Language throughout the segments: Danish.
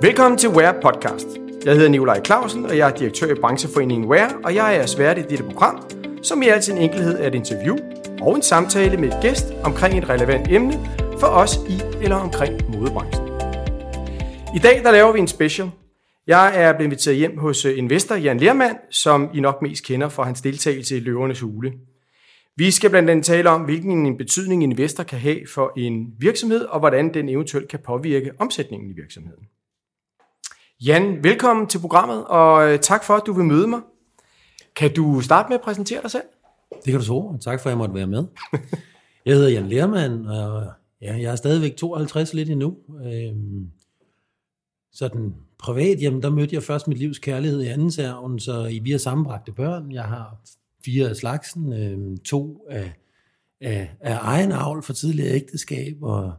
Velkommen til Wear Podcast. Jeg hedder Nikolaj Clausen, og jeg er direktør i brancheforeningen Wear, og jeg er svært i dette program, som i al sin enkelhed er et interview og en samtale med et gæst omkring et relevant emne for os i eller omkring modebranchen. I dag der laver vi en special. Jeg er blevet inviteret hjem hos øh, investor Jan Lermand, som I nok mest kender fra hans deltagelse i Løvernes Hule. Vi skal blandt andet tale om, hvilken en betydning en investor kan have for en virksomhed, og hvordan den eventuelt kan påvirke omsætningen i virksomheden. Jan, velkommen til programmet, og øh, tak for, at du vil møde mig. Kan du starte med at præsentere dig selv? Det kan du tro, og tak for, at jeg måtte være med. Jeg hedder Jan Lermand, og ja, jeg er stadigvæk 52 lidt endnu. Øhm, sådan privat, jamen der mødte jeg først mit livs kærlighed i anden særven, så vi har sammenbragte børn. Jeg har fire af slagsen, øhm, to af, af, af egen avl for tidligere ægteskab, og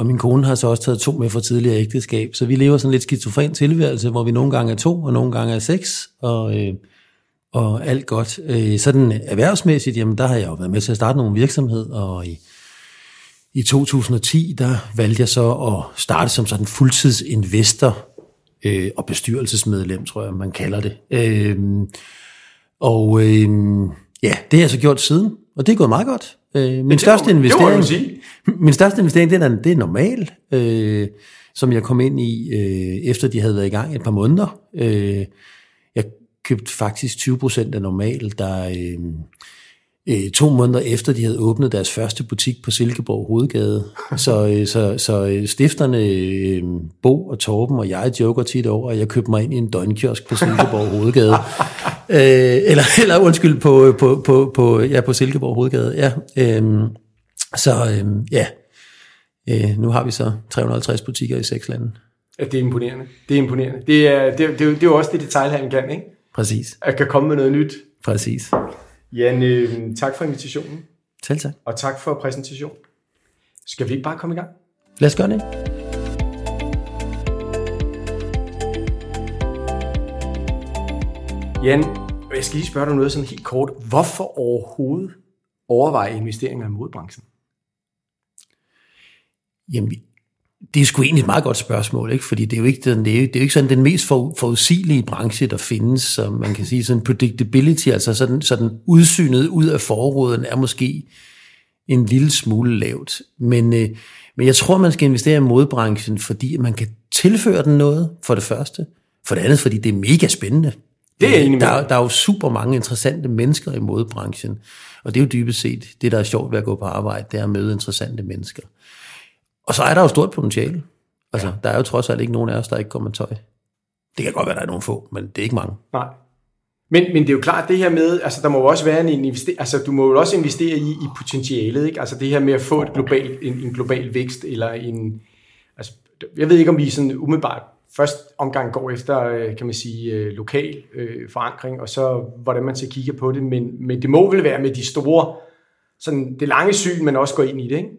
og min kone har så også taget to med fra tidligere ægteskab, så vi lever sådan lidt skizofren tilværelse, hvor vi nogle gange er to, og nogle gange er seks, og, øh, og alt godt. Øh, sådan erhvervsmæssigt, jamen der har jeg jo været med til at starte nogle virksomhed, og i, i 2010, der valgte jeg så at starte som sådan fuldtidsinvestor øh, og bestyrelsesmedlem, tror jeg, man kalder det. Øh, og øh, ja, det har jeg så gjort siden, og det er gået meget godt. Øh, min, største investering, min største investering, det er, det er normal, øh, som jeg kom ind i, øh, efter de havde været i gang et par måneder. Øh, jeg købte faktisk 20% af normal, der øh, øh, to måneder efter, de havde åbnet deres første butik på Silkeborg Hovedgade. Så, øh, så, så øh, stifterne øh, Bo og Torben og jeg joker tit over, at jeg købte mig ind i en døgnkiosk på Silkeborg Hovedgade. øh, eller, eller undskyld, på, på, på, på, ja, på Silkeborg Hovedgade. Ja, øh, så øh, ja, øh, nu har vi så 350 butikker i seks lande. Ja, det er imponerende. Det er imponerende. Det er, det, det, det er jo også det, detaljhandlen kan, ikke? Præcis. At kan komme med noget nyt. Præcis. Jan, øh, tak for invitationen. Selv tak. Og tak for præsentationen. Skal vi ikke bare komme i gang? Lad os gøre det. Jan, jeg skal lige spørge dig noget sådan helt kort. Hvorfor overhovedet overveje investeringer i modebranchen? Jamen, det er sgu egentlig et meget godt spørgsmål, ikke? fordi det er jo ikke, den, det er jo, det er jo ikke sådan den mest for, forudsigelige branche, der findes, som man kan sige, sådan predictability, altså sådan, sådan udsynet ud af forråden er måske en lille smule lavt. Men, øh, men jeg tror, man skal investere i modebranchen, fordi man kan tilføre den noget, for det første. For det andet, fordi det er mega spændende. Det er enig der, der er jo super mange interessante mennesker i modebranchen, og det er jo dybest set det, der er sjovt ved at gå på arbejde, det er at møde interessante mennesker. Og så er der jo stort potentiale. Altså, ja. der er jo trods alt ikke nogen af os, der ikke går med tøj. Det kan godt være, der er nogle få, men det er ikke mange. Nej. Men, men det er jo klart, det her med, altså der må jo også være en investering, altså du må jo også investere i, i potentialet, ikke? Altså det her med at få et global, en, en global vækst, eller en, altså jeg ved ikke, om vi sådan umiddelbart først omgang går efter, øh, kan man sige, øh, lokal øh, forankring, og så hvordan man skal kigge på det, men, men det må vel være med de store, sådan det lange syn, man også går ind i det, ikke?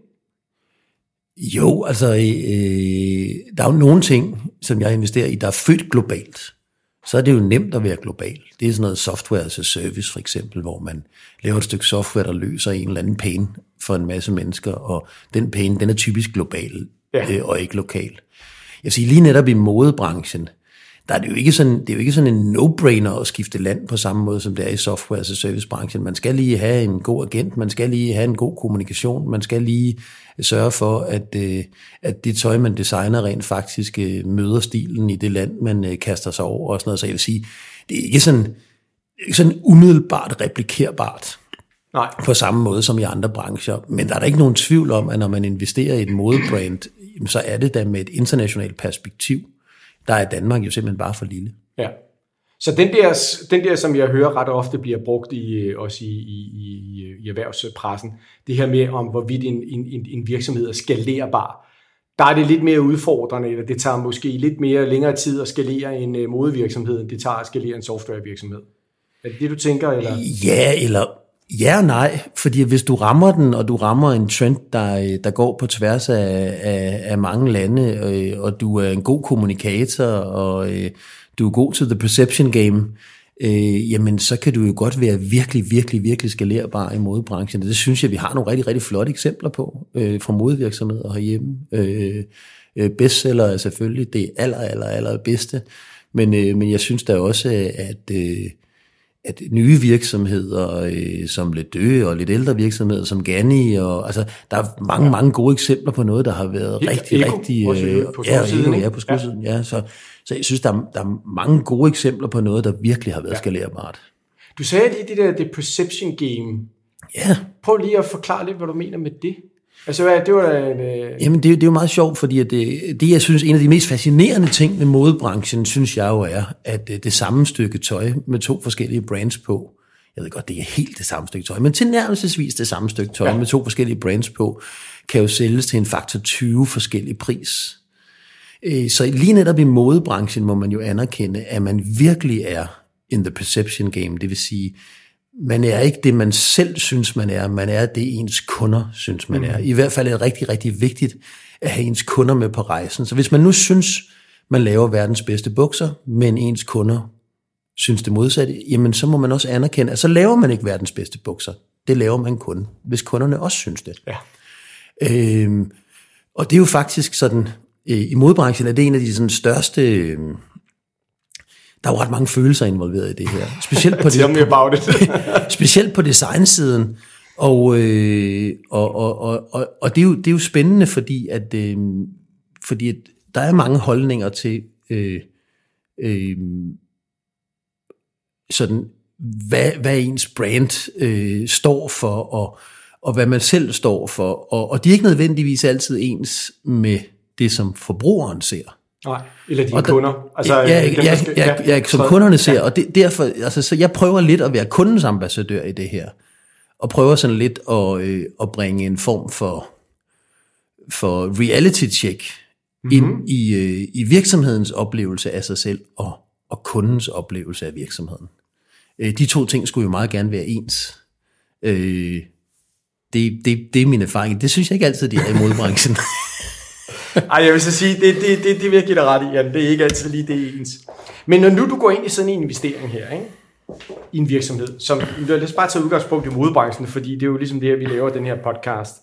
Jo, altså, øh, der er jo nogle ting, som jeg investerer i, der er født globalt. Så er det jo nemt at være global. Det er sådan noget software as a service, for eksempel, hvor man laver et stykke software, der løser en eller anden pain for en masse mennesker, og den pain, den er typisk global ja. øh, og ikke lokal. Jeg siger lige netop i modebranchen, der er det jo ikke sådan, det er jo ikke sådan en no-brainer at skifte land på samme måde, som det er i software as a service branchen. Man skal lige have en god agent, man skal lige have en god kommunikation, man skal lige sørge for, at, øh, at det tøj, man designer, rent faktisk øh, møder stilen i det land, man øh, kaster sig over og sådan noget. Så jeg vil sige, det er ikke sådan, ikke sådan umiddelbart replikerbart. Nej. på samme måde som i andre brancher. Men der er der ikke nogen tvivl om, at når man investerer i et modebrand, så er det da med et internationalt perspektiv der er Danmark jo simpelthen bare for lille. Ja. Så den der, den der, som jeg hører ret ofte bliver brugt i, øh, også i, i, i, i erhvervspressen, det her med, om hvorvidt en, en, en virksomhed er skalerbar, der er det lidt mere udfordrende, eller det tager måske lidt mere længere tid at skalere en øh, modevirksomhed, end det tager at skalere en softwarevirksomhed. Er det det, du tænker? Eller? Ja, eller Ja og nej, fordi hvis du rammer den, og du rammer en trend, der, øh, der går på tværs af, af, af mange lande, og, og du er en god kommunikator, og øh, du er god til the perception game, øh, jamen så kan du jo godt være virkelig, virkelig, virkelig skalerbar i modebranchen. Det synes jeg, vi har nogle rigtig, rigtig flotte eksempler på øh, fra modevirksomheder herhjemme. Øh, Øh, bestseller er selvfølgelig det aller, aller, aller bedste, men, øh, men jeg synes da også, at, øh, at nye virksomheder, øh, som lidt døde og lidt ældre virksomheder, som Gani, og altså, der er mange, ja. mange gode eksempler på noget, der har været Helt rigtig, Ego, rigtig... også Øh, på ja, Ego, ja, på skudsiden, ja. ja. Så, så jeg synes, der er, der er mange gode eksempler på noget, der virkelig har været ja. skalerbart. Du sagde lige det der, det perception game. Ja, Prøv lige at forklare lidt, hvad du mener med det. Altså, hvad, det var en... Øh, Jamen, det, det er jo meget sjovt, fordi at det, det, jeg synes, en af de mest fascinerende ting med modebranchen, synes jeg jo er, at øh, det samme stykke tøj med to forskellige brands på, jeg ved godt, det er helt det samme stykke tøj, men tilnærmelsesvis det samme stykke tøj ja. med to forskellige brands på, kan jo sælges til en faktor 20 forskellige pris. Øh, Så lige netop i modebranchen må man jo anerkende, at man virkelig er in the perception game, det vil sige, man er ikke det, man selv synes, man er. Man er det, ens kunder synes, man er. I hvert fald er det rigtig, rigtig vigtigt at have ens kunder med på rejsen. Så hvis man nu synes, man laver verdens bedste bukser, men ens kunder synes det modsatte, jamen så må man også anerkende, at så laver man ikke verdens bedste bukser. Det laver man kun, hvis kunderne også synes det. ja. Øhm, og det er jo faktisk sådan, øh, i modbranchen er det en af de sådan største, øh, der er jo ret mange følelser involveret i det her. Specielt på, Tell me det, about it. specielt på designsiden. Og, øh, og, og, og, og, og det, er jo, det er jo spændende, fordi at, øh, fordi at der er mange holdninger til øh, øh, sådan, hvad, hvad ens brand øh, står for, og, og hvad man selv står for. Og, og de er ikke nødvendigvis altid ens med det, som forbrugeren ser. Nej, eller dine Og der- kunder. Altså, ja, ja, dem, ja, skal- ja, ja, som så- kunderne ser, og det, derfor, altså, så jeg prøver lidt at være kundens ambassadør i det her, og prøver sådan lidt at, øh, at bringe en form for, for reality check ind Mhm. i, øh, i virksomhedens oplevelse af sig selv, og, og kundens oplevelse af virksomheden. Øh, de to ting skulle jo meget gerne være ens. Øh, det, det, det er min erfaring. Det synes jeg ikke altid, de er i modbranchen. Ej, jeg vil så sige, det, det, det, det vil jeg give dig ret i, Jan. Det er ikke altid lige det ens. Men når nu du går ind i sådan en investering her, ikke? i en virksomhed, som, lad os bare tage udgangspunkt i modebranchen, fordi det er jo ligesom det her, vi laver den her podcast.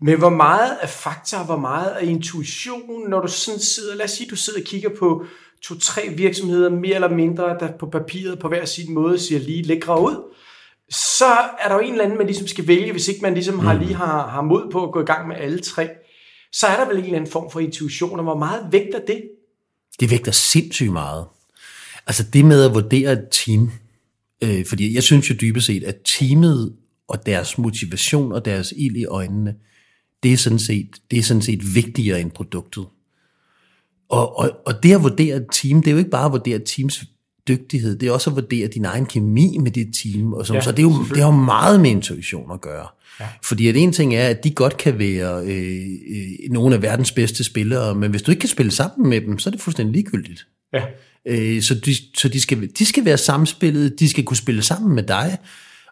Men hvor meget af fakta, hvor meget af intuition, når du sådan sidder, lad os sige, du sidder og kigger på to-tre virksomheder, mere eller mindre, der på papiret på hver sin måde ser lige lækre ud, så er der jo en eller anden, man ligesom skal vælge, hvis ikke man ligesom har lige har, har mod på at gå i gang med alle tre. Så er der vel en eller anden form for intuition, og hvor meget vægter det? det vægter sindssygt meget. Altså det med at vurdere et team, øh, fordi jeg synes jo dybest set, at teamet og deres motivation og deres ild i øjnene, det er sådan set, det er sådan set vigtigere end produktet. Og, og, og det at vurdere et team, det er jo ikke bare at vurdere et teams dygtighed, det er også at vurdere din egen kemi med det team, og sådan, Ja, så det, er jo, det har jo meget med intuition at gøre. Ja. Fordi at en ting er, at de godt kan være øh, øh, nogle af verdens bedste spillere, men hvis du ikke kan spille sammen med dem, så er det fuldstændig ligegyldigt. Ja. Øh, så de, så de, skal, de skal være samspillet, de skal kunne spille sammen med dig,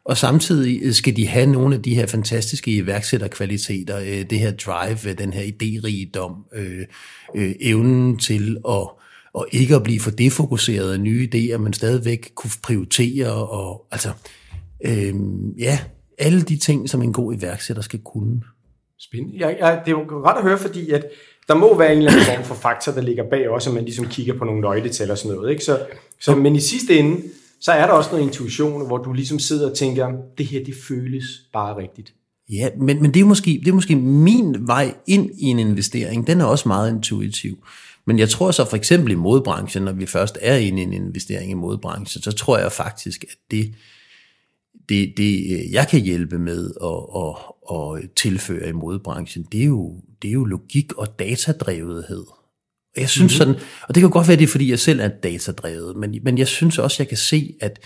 og samtidig skal de have nogle af de her fantastiske iværksætterkvaliteter, øh, det her drive, øh, den her idérigdom, øh, øh, evnen til at, og ikke at blive for defokuseret af nye idéer, men stadigvæk kunne prioritere, og altså, øh, ja, alle de ting, som en god iværksætter skal kunne. Spændende. Jeg, jeg, det er jo ret at høre, fordi at der må være en eller anden form for faktor, der ligger bag også, at man ligesom kigger på nogle nøgletal og sådan noget. Ikke? Så, så, men i sidste ende, så er der også noget intuition, hvor du ligesom sidder og tænker, det her, det føles bare rigtigt. Ja, men, men det, er måske, det er måske min vej ind i en investering. Den er også meget intuitiv. Men jeg tror så for eksempel i modbranchen, når vi først er inde i en investering i modbranchen, så tror jeg faktisk, at det, det, det jeg kan hjælpe med at, at, at tilføre i modbranchen, det er, jo, det er jo logik og datadrevethed. Og jeg synes mm-hmm. sådan, og det kan godt være, det er, fordi jeg selv er datadrevet, men, men jeg synes også, jeg kan se, at,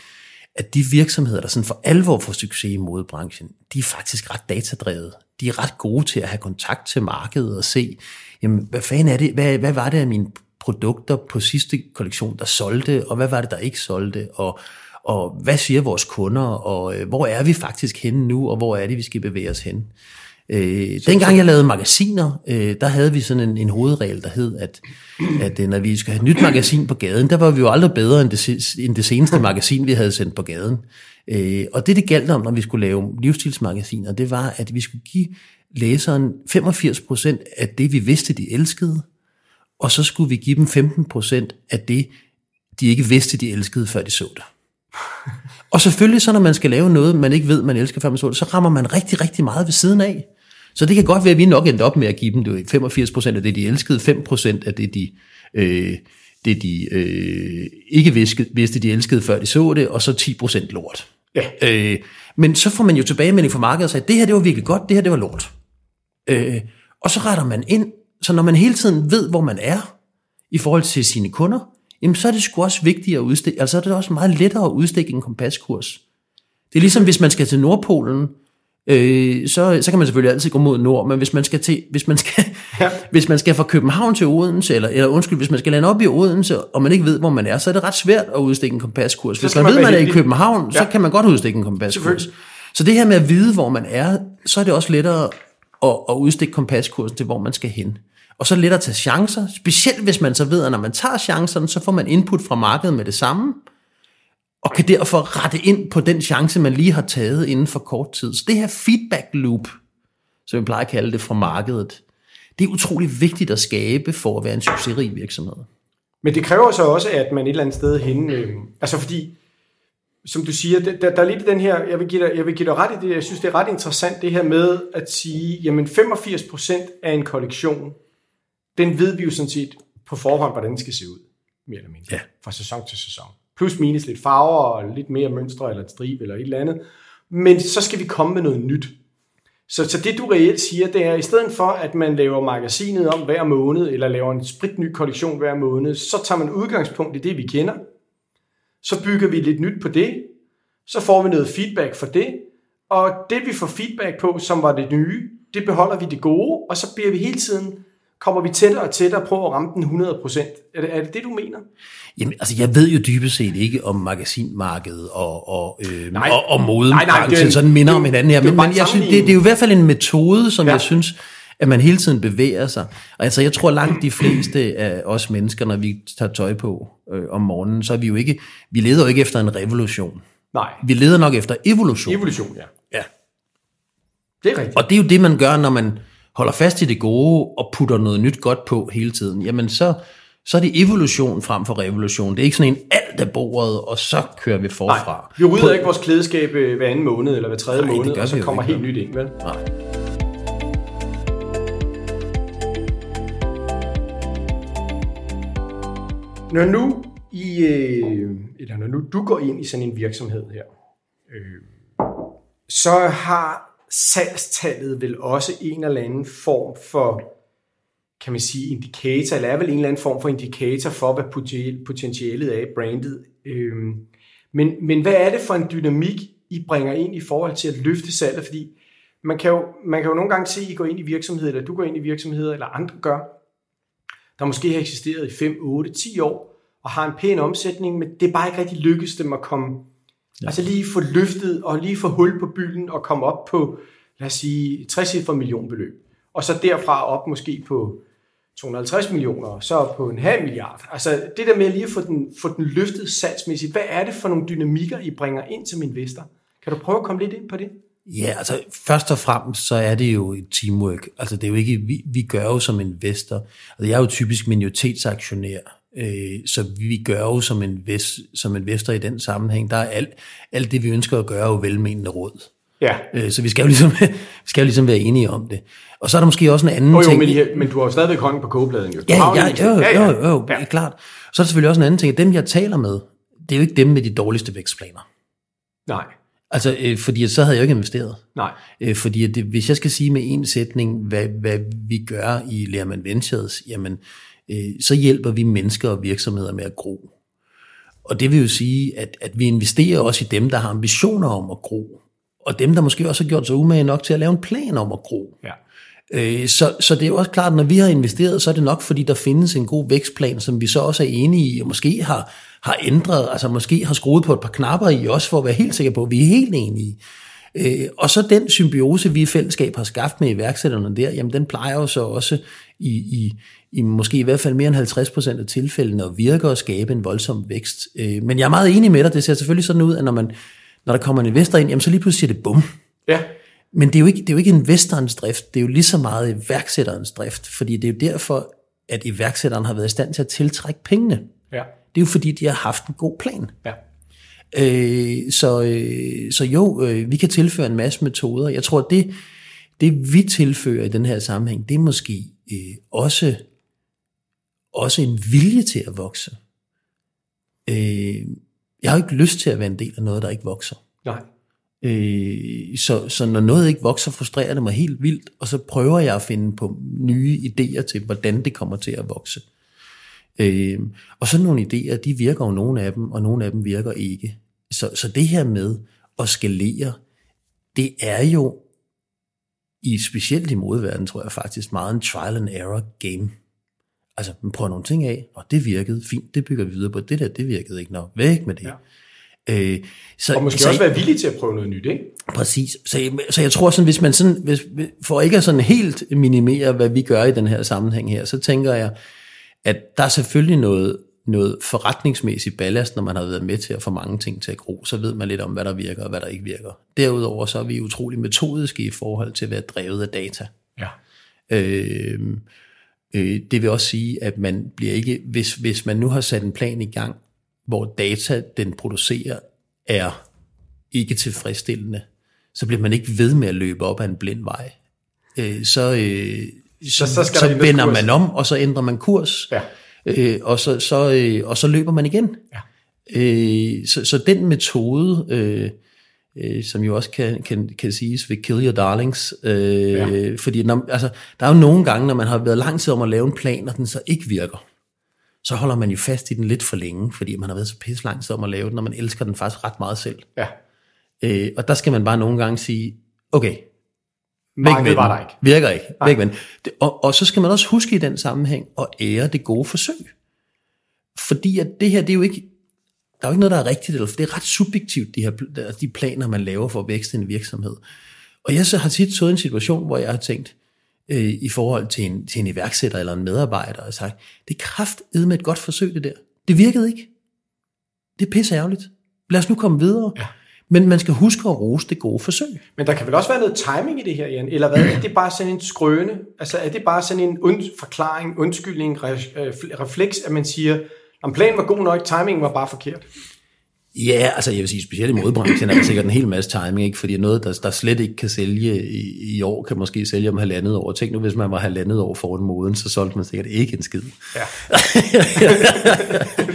at de virksomheder, der sådan for alvor får succes i modebranchen, de er faktisk ret datadrevet. De er ret gode til at have kontakt til markedet og se, jamen, hvad fanden er det, hvad, hvad var det af mine produkter på sidste kollektion, der solgte, og hvad var det, der ikke solgte, og, og hvad siger vores kunder, og øh, hvor er vi faktisk henne nu, og hvor er det, vi skal bevæge os hen. Øh, dengang jeg lavede magasiner, øh, der havde vi sådan en, en hovedregel, der hed, at, at øh, når vi skal have et nyt magasin på gaden, der var vi jo aldrig bedre end det, end det seneste magasin, vi havde sendt på gaden. Øh, og det, det galt om, når vi skulle lave livsstilsmagasiner, det var, at vi skulle give læseren 85% af det, vi vidste, de elskede, og så skulle vi give dem 15% af det, de ikke vidste, de elskede, før de så det. og selvfølgelig så, når man skal lave noget, man ikke ved, man elsker, før man så det, så rammer man rigtig, rigtig meget ved siden af. Så det kan godt være, at vi nok endte op med at give dem det 85% af det, de elskede, 5% af det, de, øh, det, de øh, ikke vidste, vidste, de elskede, før de så det, og så 10% lort. Ja. Øh, men så får man jo tilbagemelding fra markedet og siger, det her det var virkelig godt, det her det var lort. Øh, og så retter man ind, så når man hele tiden ved, hvor man er i forhold til sine kunder, jamen så er det sgu også vigtigt at udstikke, altså er det også meget lettere at udstikke en kompaskurs. Det er ligesom, hvis man skal til Nordpolen, øh, så, så kan man selvfølgelig altid gå mod nord, men hvis man skal, til, hvis man skal, ja. hvis man skal fra København til Odense, eller, eller undskyld, hvis man skal lande op i Odense, og man ikke ved, hvor man er, så er det ret svært at udstikke en kompaskurs. Hvis man, man ved, man er i København, ja. så kan man godt udstikke en kompaskurs. Så det her med at vide, hvor man er, så er det også lettere at, at udstikke kompaskursen til, hvor man skal hen. Og så lettere at tage chancer, specielt hvis man så ved, at når man tager chancerne, så får man input fra markedet med det samme, og kan derfor rette ind på den chance, man lige har taget inden for kort tid. Så det her feedback loop, som vi plejer at kalde det fra markedet, det er utrolig vigtigt at skabe for at være en succesrig virksomhed. Men det kræver så også, at man et eller andet sted hen, øh, altså fordi, som du siger, der, der er lidt den her, jeg vil, give dig, jeg vil give dig ret i det, jeg synes det er ret interessant det her med at sige, jamen 85% af en kollektion, den ved vi jo sådan set på forhånd, hvordan den skal se ud, mere eller mindre, ja. fra sæson til sæson. Plus minus lidt farver og lidt mere mønstre eller et strib eller et eller andet. Men så skal vi komme med noget nyt. Så, så det du reelt siger, det er, at i stedet for, at man laver magasinet om hver måned, eller laver en spritny kollektion hver måned, så tager man udgangspunkt i det, vi kender. Så bygger vi lidt nyt på det. Så får vi noget feedback for det. Og det, vi får feedback på, som var det nye, det beholder vi det gode, og så bliver vi hele tiden kommer vi tættere og tættere på at ramme den 100 procent. Er det, er det det, du mener? Jamen, altså, jeg ved jo dybest set ikke om magasinmarkedet og, og, øh, nej, og, og modebranchen sådan minder det, om hinanden her, men, men jeg synes, det, det er jo i hvert fald en metode, som ja. jeg synes, at man hele tiden bevæger sig. Altså, jeg tror langt de fleste af os mennesker, når vi tager tøj på øh, om morgenen, så er vi jo ikke, vi leder jo ikke efter en revolution. Nej. Vi leder nok efter evolution. Evolution, ja. Ja. Det er rigtigt. Og det er jo det, man gør, når man holder fast i det gode og putter noget nyt godt på hele tiden, jamen så, så er det evolution frem for revolution. Det er ikke sådan en alt af bordet, og så kører vi forfra. Nej, vi rydder på, ikke vores klædeskab øh, hver anden måned eller hver tredje nej, måned, og så kommer helt nyt ind, vel? Nej. Når nu, I, øh, eller når nu du går ind i sådan en virksomhed her, øh, så har salgstallet vel også en eller anden form for, kan man sige, indikator, eller er vel en eller anden form for indikator for, hvad potentialet er i brandet. Øhm, men, men hvad er det for en dynamik, I bringer ind i forhold til at løfte salget? Fordi man kan jo, man kan jo nogle gange se, at I går ind i virksomheder, eller du går ind i virksomheder, eller andre gør, der måske har eksisteret i 5, 8, 10 år, og har en pæn omsætning, men det er bare ikke rigtig lykkedes dem at komme Ja. Altså lige få løftet og lige få hul på bylden og komme op på, lad os sige, 60 millionbeløb. Og så derfra op måske på 250 millioner, så på en halv milliard. Altså det der med lige at få den, få den løftet salgsmæssigt, hvad er det for nogle dynamikker, I bringer ind som investor? Kan du prøve at komme lidt ind på det? Ja, altså først og fremmest, så er det jo et teamwork. Altså det er jo ikke, vi, vi gør jo som investor, altså jeg er jo typisk minoritetsaktionær, så vi gør jo som, invest, som investor i den sammenhæng, der er alt, alt det, vi ønsker at gøre, jo velmenende råd. Ja. Øh, så vi skal, jo ligesom, vi skal jo ligesom være enige om det. Og så er der måske også en anden oh, jo, ting. Men, men du har jo stadigvæk hånden på kogepladen jo. Ja, ja, jo, jo, ja, jo, jo, ja. klart. Så er der selvfølgelig også en anden ting, at dem, jeg taler med, det er jo ikke dem med de dårligste vækstplaner. Nej. Altså, øh, fordi så havde jeg jo ikke investeret. Nej. Øh, fordi at det, hvis jeg skal sige med en sætning, hvad, hvad vi gør i Lerman Ventures, jamen, øh, så hjælper vi mennesker og virksomheder med at gro. Og det vil jo sige, at, at vi investerer også i dem, der har ambitioner om at gro. Og dem, der måske også har gjort sig umage nok til at lave en plan om at gro. Ja. Øh, så, så det er jo også klart, at når vi har investeret, så er det nok, fordi der findes en god vækstplan, som vi så også er enige i, og måske har, har ændret, altså måske har skruet på et par knapper i os, for at være helt sikker på, at vi er helt enige. Øh, og så den symbiose, vi i fællesskab har skabt med iværksætterne der, jamen den plejer jo så også i, i, i måske i hvert fald mere end 50 procent af tilfældene at virke og skabe en voldsom vækst. Øh, men jeg er meget enig med dig, det ser selvfølgelig sådan ud, at når, man, når der kommer en investor ind, jamen så lige pludselig siger det bum. Ja. Men det er, jo ikke, det er jo ikke investorens drift, det er jo lige så meget iværksætterens drift, fordi det er jo derfor, at iværksætteren har været i stand til at tiltrække pengene. Ja. Det er jo fordi, de har haft en god plan. Ja. Øh, så, øh, så jo, øh, vi kan tilføre en masse metoder. Jeg tror, det, det vi tilfører i den her sammenhæng, det er måske øh, også, også en vilje til at vokse. Øh, jeg har ikke lyst til at være en del af noget, der ikke vokser. Nej. Øh, så, så når noget ikke vokser, frustrerer det mig helt vildt, og så prøver jeg at finde på nye idéer til, hvordan det kommer til at vokse. Øh, og sådan nogle idéer, de virker jo nogle af dem, og nogle af dem virker ikke. Så, så det her med at skalere, det er jo i specielt i modeverdenen, tror jeg faktisk, meget en trial and error game. Altså, man prøver nogle ting af, og det virkede fint, det bygger vi videre på. Det der, det virkede ikke nok. Væk med det. Ja. Øh, så, Og måske så, også være villig til at prøve noget nyt, ikke? Præcis. Så, jeg- så jeg tror sådan, hvis man sådan, hvis, for ikke at sådan helt minimere, hvad vi gør i den her sammenhæng her, så tænker jeg, at der er selvfølgelig noget, noget forretningsmæssigt ballast, når man har været med til at få mange ting til at gro, så ved man lidt om, hvad der virker og hvad der ikke virker. Derudover så er vi utrolig metodiske i forhold til at være drevet af data. Ja. Øh, øh, det vil også sige, at man bliver ikke, hvis, hvis man nu har sat en plan i gang, hvor data, den producerer, er ikke tilfredsstillende, så bliver man ikke ved med at løbe op ad en blind vej. Øh, så, øh, så, så skal så vender man om, og så ændrer man kurs, Ja. øh, og, så, så, øh, og så løber man igen. Ja. Øh, så, så den metode, øh, øh, som jo også kan, kan, kan siges ved Kill Your Darlings, øh, ja. fordi når, altså, der er jo nogle gange, når man har været lang tid om at lave en plan, og den så ikke virker, så holder man jo fast i den lidt for længe, fordi man har været så pisse lang tid om at lave den, og man elsker den faktisk ret meget selv. Ja. Øh, og der skal man bare nogle gange sige, okay, væk Markedet med var den. der ikke. Virker ikke. Væk med den. Det, og, og så skal man også huske i den sammenhæng at ære det gode forsøg. Fordi at det her, det er jo ikke, der er jo ikke noget, der er rigtigt, eller, for det er ret subjektivt, de, her, de planer, man laver for at vækste en virksomhed. Og jeg så har tit stået i en situation, hvor jeg har tænkt, øh, i forhold til en, til en iværksætter eller en medarbejder, og sagt, det er kraftedeme med et godt forsøg, det der. Det virkede ikke. Det er pisse ærgerligt. Lad os nu komme videre. Ja. Men man skal huske at rose det gode forsøg. Men der kan vel også være noget timing i det her, Jan? Eller hvad? Er det bare sådan en skrøne? Altså er det bare sådan en und- forklaring, undskyldning, re- øh, refleks, at man siger, om planen var god nok, timingen var bare forkert? Ja, altså jeg vil sige, specielt i modebranchen er der sikkert en hel masse timing, ikke? fordi noget, der, der slet ikke kan sælge i, i år, kan måske sælge om halvandet år. Tænk nu, hvis man var halvandet år foran moden, så solgte man sikkert ikke en skid. Ja.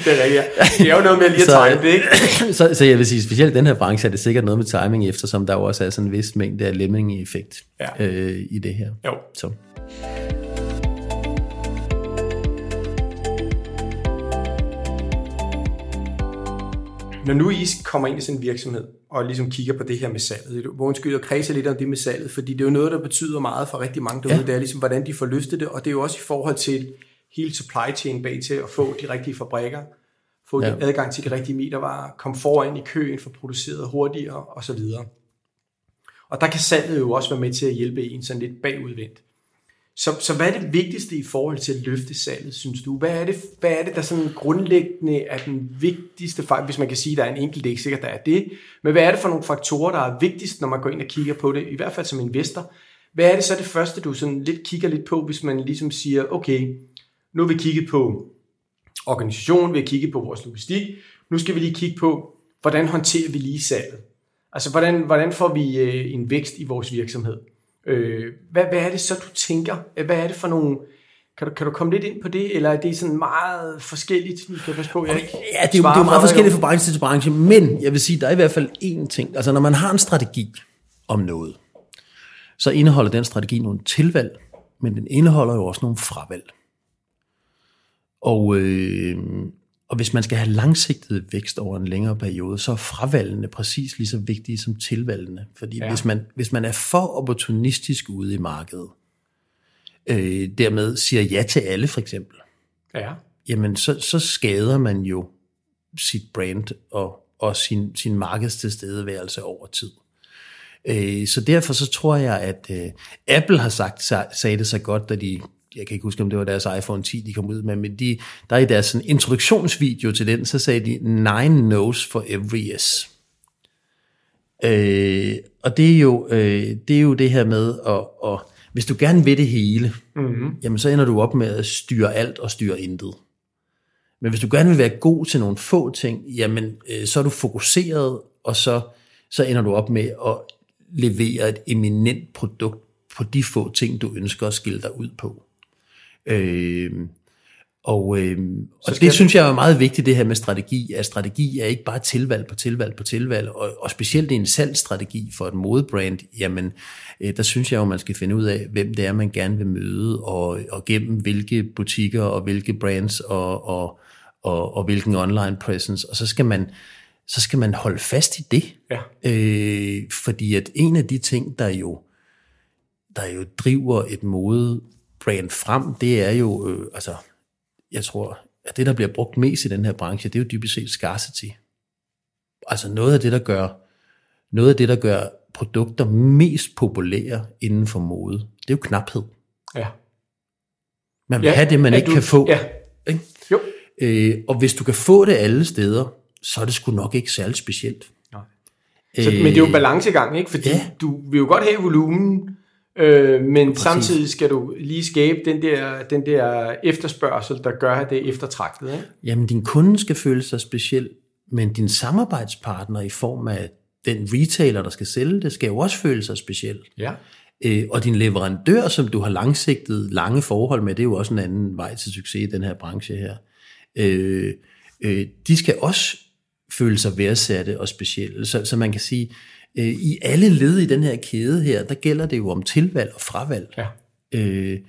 det er rigtigt. Det er jo noget med lige at time det, ikke? så, så jeg vil sige, specielt i den her branche er det sikkert noget med timing, eftersom der jo også er sådan en vis mængde af lemming-effekt Ja. øh, i det her. Jo. Så. Når nu I kommer ind i sådan en virksomhed, og ligesom kigger på det her med salget, du må undskylde at kredse lidt om det med salget, fordi det er jo noget, der betyder meget for rigtig mange derude, Ja. det er ligesom, hvordan de får løftet det, og det er jo også i forhold til hele supply chain bag til at få de rigtige fabrikker, få ja. adgang til de rigtige metervarer, komme foran i køen, få produceret hurtigere osv. Og der kan salget jo også være med til at hjælpe en sådan lidt bagudvendt. Så, så hvad er det vigtigste i forhold til at løfte salget, synes du? Hvad er det, hvad er det der sådan grundlæggende er den vigtigste faktor, hvis man kan sige, at der er en enkelt, det er ikke sikkert, der er det, men hvad er det for nogle faktorer, der er vigtigst, når man går ind og kigger på det, i hvert fald som investor? Hvad er det så det første, du sådan lidt kigger lidt på, hvis man ligesom siger, okay, nu har vi kigget på organisationen, vi har kigget på vores logistik, nu skal vi lige kigge på, hvordan håndterer vi lige salget? Altså, hvordan, hvordan får vi øh, en vækst i vores virksomhed? Øh, hvad, hvad er det så, du tænker? Hvad er det for nogle... Kan du, kan du komme lidt ind på det, eller er det sådan meget forskelligt? Nu skal jeg passe på, jeg ikke Ja, det er, jo, det er jo meget forskelligt fra branche til branche, men jeg vil sige, der er i hvert fald én ting. Altså når man har en strategi om noget, så indeholder den strategi nogle tilvalg, men den indeholder jo også nogle fravalg. Og, øh, og hvis man skal have langsigtet vækst over en længere periode, så er fravalgene præcis lige så vigtige som tilvalgene. Fordi ja. Hvis, man, hvis man er for opportunistisk ude i markedet, øh, dermed siger ja til alle for eksempel, Ja, jamen så, så skader man jo sit brand og, og sin, sin markedstilstedeværelse over tid. Øh, så derfor så tror jeg, at øh, Apple har sagt, sag- sagde det så godt, da de, jeg kan ikke huske, om det var deres iPhone 10, de kom ud med, men de, der i deres sådan, introduktionsvideo til den, så sagde de, nine no's for every yes. Øh, og det er, jo, øh, det er jo det her med at, at hvis du gerne vil det hele, mm-hmm. jamen så ender du op med at styre alt og styre intet. Men hvis du gerne vil være god til nogle få ting, jamen øh, så er du fokuseret, og så, så ender du op med at levere et eminent produkt på de få ting, du ønsker at skille dig ud på. Øh, og, øh, og det synes jeg er meget vigtigt, det her med strategi, at strategi er ikke bare tilvalg på tilvalg på tilvalg, og, og specielt i en salgsstrategi for et modebrand, jamen øh, der synes jeg jo, man skal finde ud af, hvem det er, man gerne vil møde, og, og gennem hvilke butikker og hvilke brands og, og, og, og hvilken online presence, og så skal man, så skal man holde fast i det. Ja. Øh, fordi at en af de ting, der jo, der jo driver et modebrand frem, det er jo, øh, altså jeg tror, at det, der bliver brugt mest i den her branche, det er jo dybest set scarcity. Altså noget af det, der gør, noget af det, der gør produkter mest populære inden for mode, det er jo knaphed. Ja. Man vil Ja, have det, man ikke du- kan få. ja. Ikke? Jo. Øh, og hvis du kan få det alle steder, så er det sgu nok ikke særlig specielt. Nej. Så, men det er jo en balancegang, ikke? Fordi ja. du vil jo godt have volumen, øh, men samtidig skal du lige skabe den der, den der efterspørgsel, der gør det er eftertragtet. Ikke? Jamen, din kunde skal føle sig speciel, men din samarbejdspartner i form af den retailer, der skal sælge det, skal jo også føle sig speciel. Ja. Øh, og din leverandør, som du har langsigtet lange forhold med, det er jo også en anden vej til succes i den her branche her. Øh, øh, de skal også føle sig værdsatte og specielle. Så, så man kan sige, øh, i alle led i den her kæde her, der gælder det jo om tilvalg og fravalg. Ja. Øh,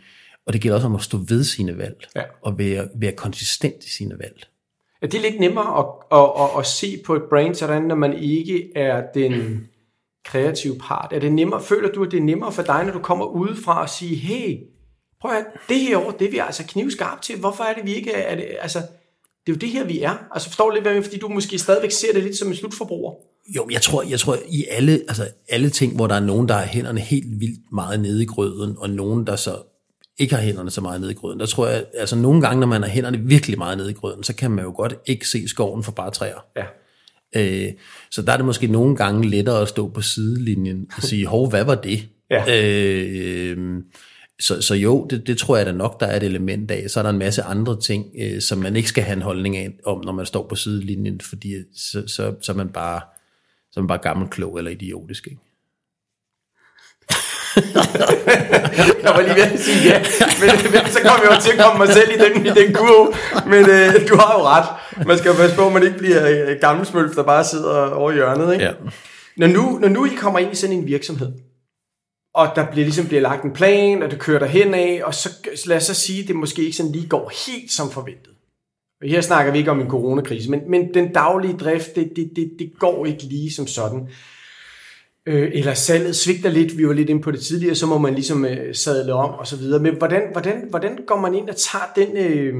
og det gælder også om at stå ved sine valg, Ja. og være, være konsistent i sine valg. Er det lidt nemmere at, at, at, at se på et brand sådan, når man ikke er den kreative part? Er det nemmere, føler du, at det er nemmere for dig, når du kommer udefra og siger, hey, prøv at det her år, det er vi altså knivskarpt til. Hvorfor er det, vi ikke er, er det, altså, det er jo det her, vi er. Altså forstår du lidt, hvad jeg mener? fordi du måske stadigvæk ser det lidt som en slutforbruger. Jo, jeg tror, jeg tror i alle, altså alle ting, hvor der er nogen, der har hænderne helt vildt meget nede i grøden, og nogen, der så ikke har hænderne så meget nede i grøden, der tror jeg, altså nogle gange, når man har hænderne virkelig meget nede i grøden, så kan man jo godt ikke se skoven for bare træer. Ja. Øh, så der er det måske nogle gange lettere at stå på sidelinjen og sige, hov, hvad var det? Ja. Øh, så, så jo, det, det tror jeg da nok, der er et element af. Så er der en masse andre ting, øh, som man ikke skal have en holdning af, om, når man står på sidelinjen, fordi så, så, så man bare man bare gammel klog eller idiotisk. Ikke? Jeg var lige ved at sige ja, men, men så kom jeg jo til at komme mig selv i den, i den kurve. Men øh, du har jo ret. Man skal jo passe på, at man ikke bliver øh, gammelsmølf, der bare sidder over hjørnet. Ikke? Ja. Når, nu, når nu I kommer ind i sådan en virksomhed, og der bliver ligesom bliver lagt en plan, og det kører der hen af, og så lad os så sige, at det måske ikke sådan lige går helt som forventet. Her snakker vi ikke om en coronakrise, men, men den daglige drift, det, det, det, det går ikke lige som sådan. Øh, eller salget svigter lidt, vi var lidt inde på det tidligere, så må man ligesom øh, sadle om og så videre. Men hvordan, hvordan, hvordan går man ind og tager den, øh,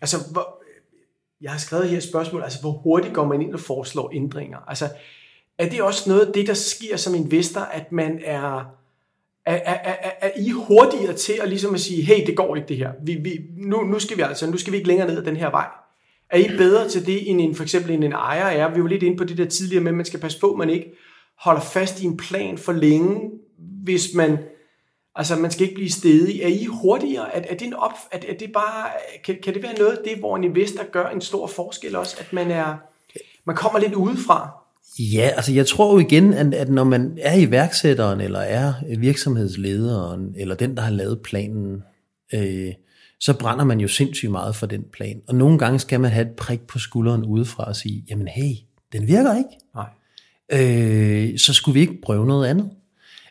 altså hvor, jeg har skrevet her et spørgsmål, altså hvor hurtigt går man ind og foreslår ændringer? Altså er det også noget af det, der sker som investor, at man er, er, er, er, er I hurtigere til at ligesom at sige, hey, det går ikke det her. Vi, vi, nu, nu skal vi altså, nu skal vi ikke længere ned ad den her vej. Er I bedre til det, end en, for eksempel end en ejer er? Vi var lidt inde på det der tidligere med, at man skal passe på, at man ikke holder fast i en plan for længe, hvis man, altså man skal ikke blive stedig. Er I hurtigere? Er, er, det, en op, er, er det bare, kan, kan det være noget af det, hvor en investor gør en stor forskel også, at man er, man kommer lidt udefra? Ja, altså jeg tror jo igen, at, at når man er iværksætteren, eller er virksomhedslederen, eller den, der har lavet planen, øh, så brænder man jo sindssygt meget for den plan. Og nogle gange skal man have et prik på skulderen udefra og sige, jamen hey, den virker ikke. Nej. Øh, så skulle vi ikke prøve noget andet.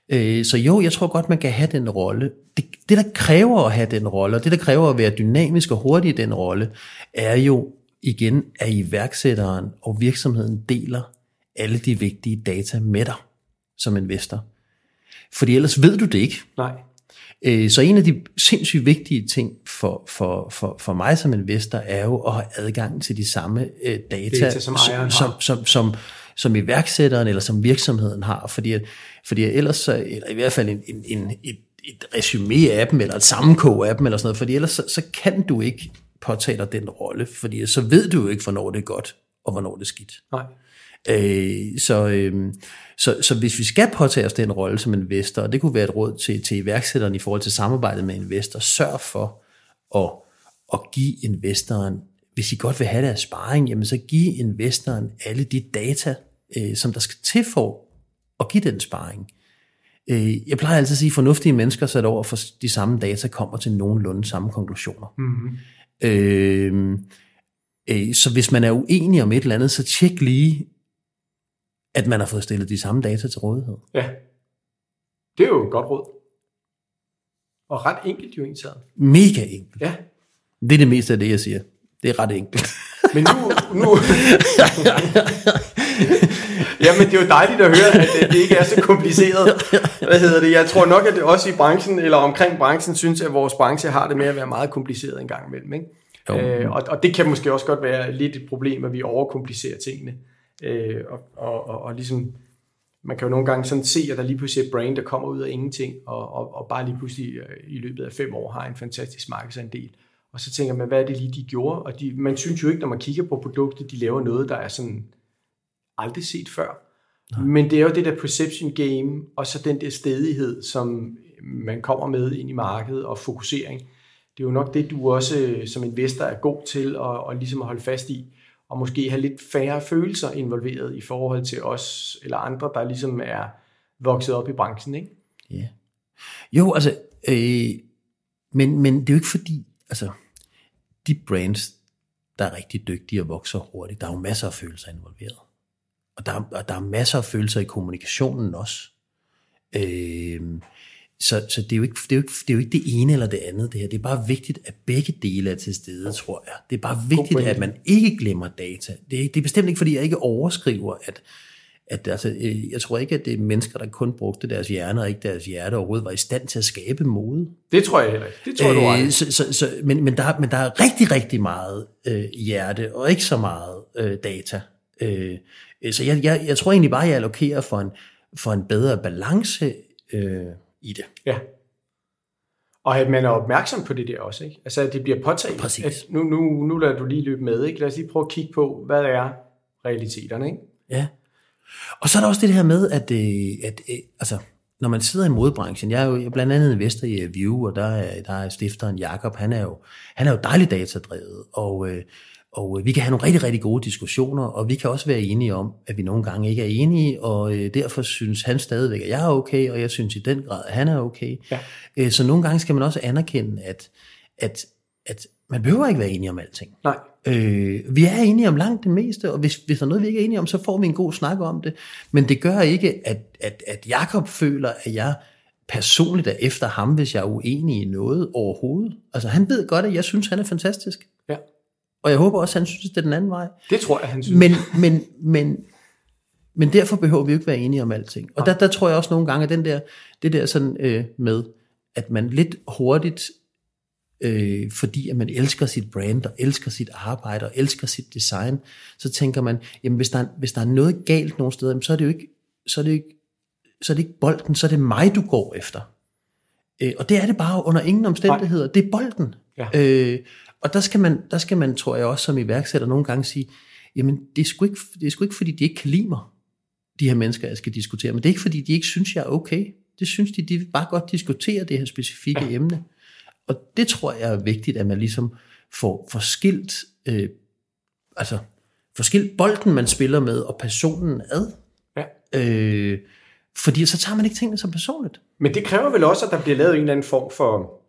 Øh, så jo, jeg tror godt, man kan have den rolle. Det, det, der kræver at have den rolle, og det, der kræver at være dynamisk og hurtig i den rolle, er jo igen, at iværksætteren og virksomheden deler alle de vigtige data med dig som investor. Fordi ellers ved du det ikke. Nej. Øh, Så en af de sindssygt vigtige ting for, for, for, for mig som investor er jo at have adgang til de samme øh, data, Data, som som, har. som, som, som iværksætteren eller som virksomheden har. Fordi, at- fordi at ellers, så, eller i hvert fald en, en, en, et, et resume af dem, eller et sammenkog af dem, eller sådan noget, fordi ellers så, så kan du ikke påtage dig den rolle, fordi så ved du jo ikke, hvornår det er godt, og hvornår det er skidt. Nej. Øh, så, øh, så, så hvis vi skal påtage os den rolle som investor, og det kunne være et råd til, til iværksætteren i forhold til samarbejdet med investor, sørg for at, at give investoren, hvis I godt vil have deres sparring, jamen så giv investoren alle de data, øh, som der skal til for at give den sparring. Øh, jeg plejer altid at sige, at fornuftige mennesker sat over for de samme data kommer til nogenlunde samme konklusioner. Mm-hmm. Øh, øh, så hvis man er uenig om et eller andet, så tjek lige, at man har fået stillet de samme data til rådighed. Ja. Det er jo et godt råd. Og ret enkelt jo egentlig. Mega enkelt. Ja. Det er det meste af det, jeg siger. Det er ret enkelt. Men nu... nu Jamen, det er jo dejligt at høre, at det, ikke er så kompliceret. Hvad hedder det? Jeg tror nok, at det også i branchen, eller omkring branchen, synes, at vores branche har det med at være meget kompliceret en gang imellem. Ikke? Øh, og, og det kan måske også godt være lidt et problem, at vi overkomplicerer tingene. Øh, og, og, og, og ligesom, man kan jo nogle gange sådan se, at der lige pludselig er et brand, der kommer ud af ingenting, og, og, og bare lige pludselig øh, i løbet af fem år har en fantastisk markedsandel. Og så tænker man, hvad er det lige, de gjorde? Og de, man synes jo ikke, når man kigger på produktet, de laver noget, der er sådan aldrig set før. Nej. Men det er jo det der perception game, og så den der stedighed, som man kommer med ind i markedet, og fokusering. Det er jo nok det, du også øh, som investor er god til at, at ligesom at holde fast i, og måske have lidt færre følelser involveret i forhold til os eller andre, der ligesom er vokset op i branchen, ikke? Ja. Jo, altså, øh, men, men det er jo ikke fordi, altså, de brands, der er rigtig dygtige og vokser hurtigt, der er jo masser af følelser involveret. Og der, og der er masser af følelser i kommunikationen også. Øh, så, så det, er jo ikke, det, er jo ikke, det er jo ikke det ene eller det andet, det her. Det er bare vigtigt, at begge dele er til stede, tror jeg. Det er bare vigtigt, at man ikke glemmer data. Det er, det er bestemt ikke, fordi jeg ikke overskriver, at, at altså, øh, jeg tror ikke, at det er mennesker, der kun brugte deres hjerne, og ikke deres hjerte overhovedet var i stand til at skabe mode. Det tror jeg heller ikke. Det tror jeg, du øh, så, så, så, men, men, der, men der er rigtig, rigtig meget øh, hjerte, og ikke så meget øh, data. Øh, så jeg, jeg, jeg tror egentlig bare, jeg allokerer for en, for en bedre balance øh, i det. Ja. Og at man er opmærksom på det der også, ikke? Altså, at det bliver påtaget. Præcis. At nu, nu, nu lader du lige løbe med, ikke? Lad os lige prøve at kigge på, hvad er realiteterne, ikke? Ja. Og så er der også det her med, at, øh, at øh, altså, når man sidder i modebranchen, jeg er jo blandt andet investor i View, og der er, der er stifteren Jakob, han er jo, han er jo dejligt datadrevet, og, øh, og vi kan have nogle rigtig, rigtig gode diskussioner, og vi kan også være enige om, at vi nogle gange ikke er enige, og derfor synes han stadigvæk, at jeg er okay, og jeg synes i den grad, at han er okay. Ja. Så nogle gange skal man også anerkende, at, at, at man behøver ikke være enige om alting. Nej. Øh, vi er enige om langt det meste, og hvis, hvis der er noget, vi ikke er enige om, så får vi en god snak om det. Men det gør ikke, at, at, at Jakob føler, at jeg personligt er efter ham, hvis jeg er uenig i noget overhovedet. Altså han ved godt, at jeg synes, han er fantastisk. Og jeg håber også, at han synes, det er den anden vej. Det tror jeg, han synes. Men, men, men, men derfor behøver vi jo ikke være enige om alting. Og der, der tror jeg også nogle gange, at den der, det der sådan øh, med, at man lidt hurtigt øh, fordi at man elsker sit brand, og elsker sit arbejde, og elsker sit design, så tænker man, jamen hvis der, er, hvis der er noget galt nogle steder, så er det jo ikke, så er det ikke, så er det ikke bolden, så er det mig, du går efter. Øh, og det er det bare under ingen omstændigheder. Det er bolden. Ja. Øh, og der skal, man, der skal man, tror jeg også som iværksætter, nogle gange sige, jamen det er, sgu ikke, det er sgu ikke, fordi de ikke kan lide mig, de her mennesker, jeg skal diskutere. Men det er ikke, fordi de ikke synes, jeg er okay. Det synes de, de vil bare godt diskutere det her specifikke ja. emne. Og det tror jeg er vigtigt, at man ligesom får, får skilt, øh, altså, får skilt bolden, man spiller med, og personen ad. Ja. Øh, fordi så tager man ikke tingene som personligt. Men det kræver vel også, at der bliver lavet en eller anden form for,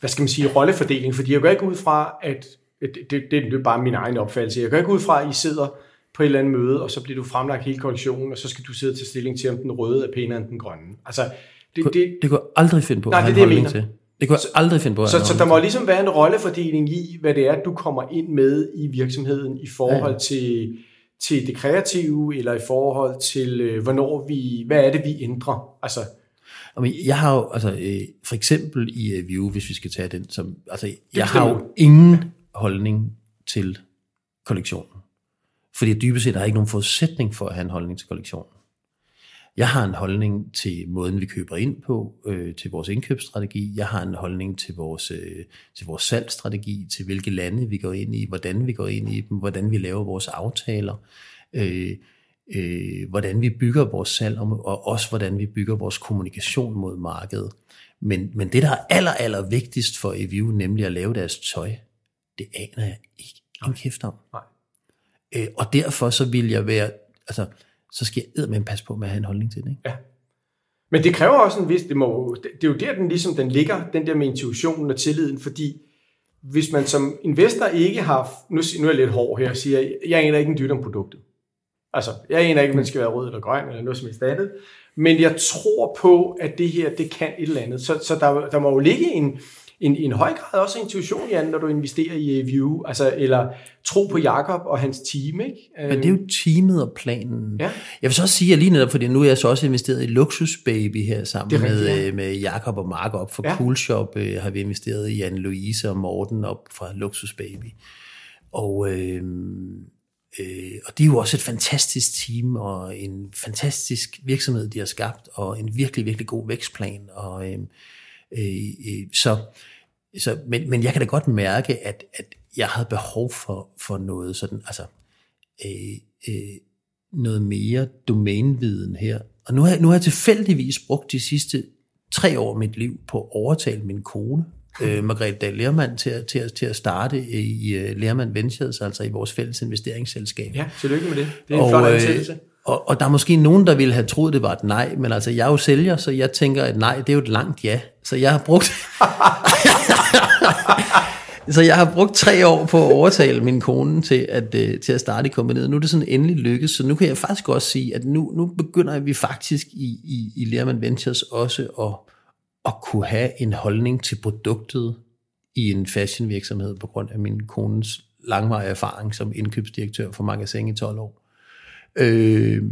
hvad skal man sige, rollefordeling, fordi jeg går ikke ud fra, at, det, det, det er bare min egen opfattelse, jeg går ikke ud fra, at I sidder på et eller andet møde, og så bliver du fremlagt hele kollektionen, og så skal du sidde og tage stilling til, om den røde er pænere end den grønne. Altså, det, det, det, går aldrig finde på nej, at det er det, jeg mener. til. Det kunne jeg aldrig finde på. Så, så der må ligesom være en rollefordeling i, hvad det er, du kommer ind med i virksomheden i forhold ja. til, til det kreative, eller i forhold til, øh, hvornår vi, hvad er det, vi ændrer? Altså, jeg har jo, altså, øh, for eksempel i uh, View, hvis vi skal tage den, som, altså, jeg har jo ingen holdning til kollektionen. Fordi dybest set har jeg ikke nogen forudsætning for at have en holdning til kollektionen. Jeg har en holdning til måden, vi køber ind på, øh, til vores indkøbsstrategi. Jeg har en holdning til vores, øh, til vores salgsstrategi, til hvilke lande vi går ind i, hvordan vi går ind i dem, hvordan vi laver vores aftaler, øh, øh, hvordan vi bygger vores salg, og også hvordan vi bygger vores kommunikation mod markedet. Men, men det, der er aller, aller vigtigst for EVU, nemlig at lave deres tøj, det aner jeg ikke en kæft om. Nej. Øh, og derfor så vil jeg være, altså, så skal jeg med passe på med at have en holdning til det. Ikke? Ja. Men det kræver også en vis, det, må, det er jo der, den ligesom den ligger, den der med intuitionen og tilliden, fordi hvis man som investor ikke har, nu, nu er jeg lidt hård her, siger, jeg aner ikke en dyt om produktet. Altså, jeg aner ikke, om man skal være rød eller grøn, eller noget som helst andet. Men jeg tror på, at det her, det kan et eller andet. Så, så der, der må jo ligge en, en, en høj grad også intuition, Jan, når du investerer i View, altså, eller tro på Jakob og hans team, ikke? Men det er jo teamet og planen. Ja. Jeg vil så også sige, at lige netop, fordi nu er jeg så også investeret i Luxus Baby her sammen rigtigt, med, ja. Øh, med Jakob og Mark op for ja. Cool Shop, øh, har vi investeret i Anne-Louise og Morten op fra Luxus Baby. Og, øh, øh, og de er jo også et fantastisk team og en fantastisk virksomhed, de har skabt, og en virkelig, virkelig god vækstplan. Og, øh, øh, øh så så, men, men jeg kan da godt mærke, at, at jeg havde behov for, for noget sådan, altså, øh, øh, noget mere domæneviden her. Og nu har, nu har jeg tilfældigvis brugt de sidste tre år af mit liv på at overtale min kone, øh, Margrethe Dahl Lermand, til, til, til at starte i uh, Lermand Ventures, altså i vores fælles investeringsselskab. Ja, tillykke med det. Det er en og, flot øh, ansættelse. Og, og der er måske nogen, der ville have troet, det var et nej, men altså, jeg er jo sælger, så jeg tænker, at nej, det er jo et langt ja. Så jeg har brugt... så jeg har brugt tre år på at overtale min kone til at, uh, til at starte i kompaniet. Nu er det sådan endelig lykkedes, så nu kan jeg faktisk også sige, at nu, nu begynder vi faktisk i, i, i Lerman Ventures også at, at kunne have en holdning til produktet i en fashionvirksomhed på grund af min kones langvarige erfaring som indkøbsdirektør for magasin i 12 år. Øh,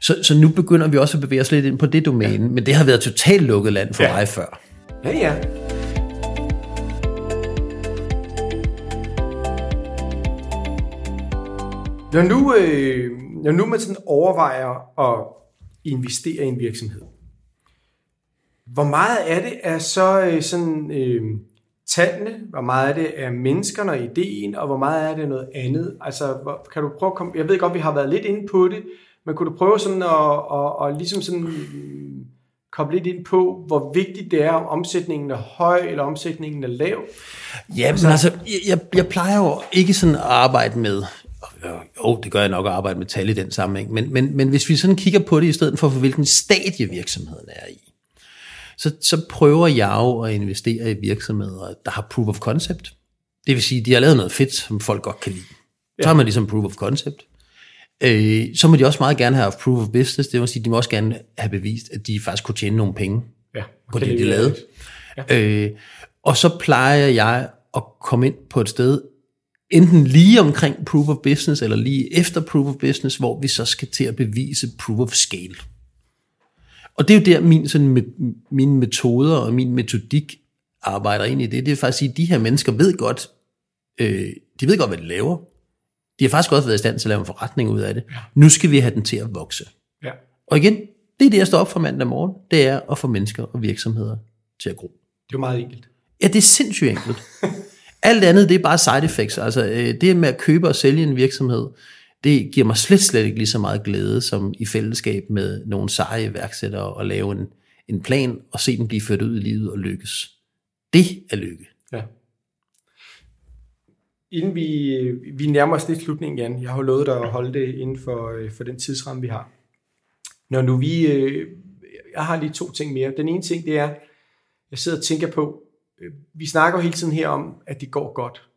så, så nu begynder vi også at bevæge os lidt ind på det domæne, ja. men det har været totalt lukket land for ja. mig før. Ja, ja. Når nu, øh, når nu man sådan overvejer at investere i en virksomhed, hvor meget af det er så øh, sådan øh, tallene, hvor meget af det er menneskerne og ideen, og hvor meget af det er noget andet? Altså, hvor, kan du prøve at komme, jeg ved godt, vi har været lidt inde på det, men kunne du prøve sådan at, at, at ligesom sådan komme lidt ind på, hvor vigtigt det er, om omsætningen er høj eller omsætningen er lav? Ja, men altså, jeg, jeg plejer jo ikke sådan at arbejde med, jo, det gør jeg nok at arbejde med tal i den sammenhæng, men, men, men hvis vi sådan kigger på det i stedet for, for hvilken stadie virksomheden er i, så, så prøver jeg jo at investere i virksomheder, der har proof of concept. Det vil sige, de har lavet noget fedt, som folk godt kan lide. Så har man ligesom proof of concept. Øh, så må de også meget gerne have proof of business. Det vil sige, de må også gerne have bevist, at de faktisk kunne tjene nogle penge ja, på det, de lavede. Ja. Øh, og så plejer jeg at komme ind på et sted, enten lige omkring proof of business, eller lige efter proof of business, hvor vi så skal til at bevise proof of scale. Og det er jo der, min, sådan, med, mine metoder og min metodik arbejder ind i det. Det er faktisk at de her mennesker ved godt, øh, de ved godt, hvad de laver. De har faktisk også været i stand til at lave en forretning ud af det. Ja. Nu skal vi have den til at vokse. Ja. Og igen, det er det, jeg står op for mandag morgen. Det er at få mennesker og virksomheder til at gro. Det er jo meget enkelt. Ja, det er sindssygt enkelt. Alt andet, det er bare side effects. Altså, øh, det med at købe og sælge en virksomhed, det giver mig slet, slet ikke lige så meget glæde, som i fællesskab med nogle seje iværksættere at lave en, en plan og se den blive ført ud i livet og lykkes. Det er lykke. Ja. Inden vi, vi nærmer os lidt slutningen, Jan, jeg har lovet dig at holde det inden for, øh, for den tidsramme, vi har. Når nu vi, øh, jeg har lige to ting mere. Den ene ting, det er, jeg sidder og tænker på, øh, vi snakker hele tiden her om, at det går godt